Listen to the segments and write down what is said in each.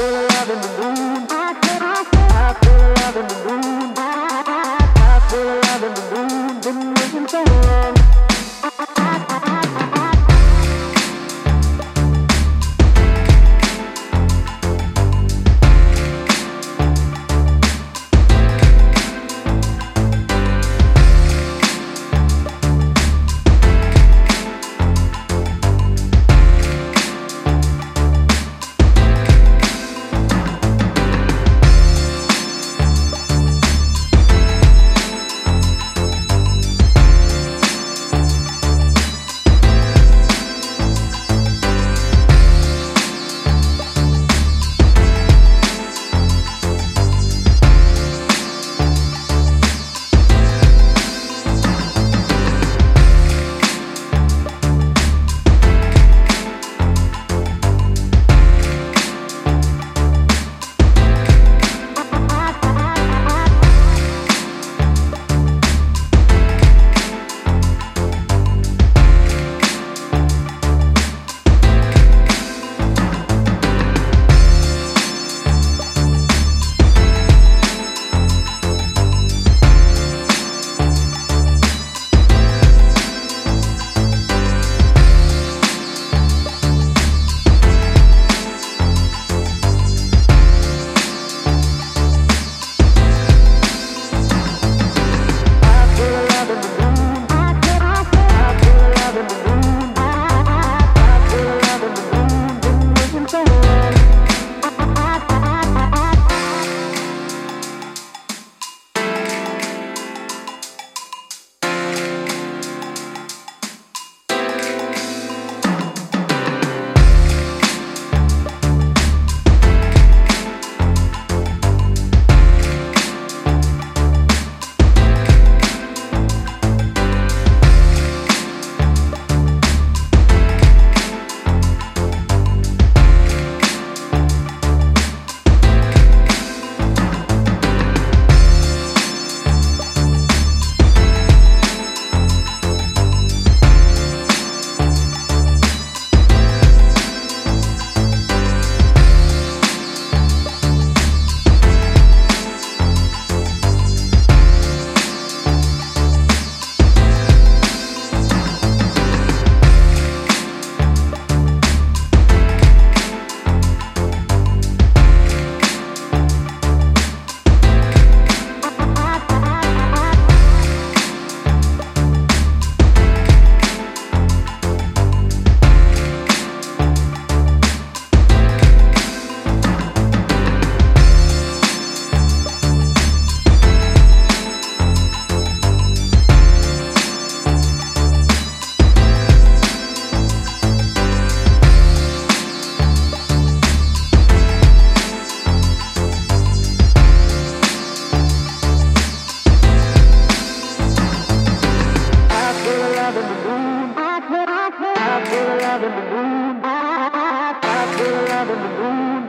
feel love in the moon. I feel love in the moon.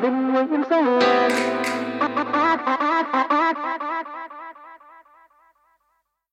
Been waiting so long.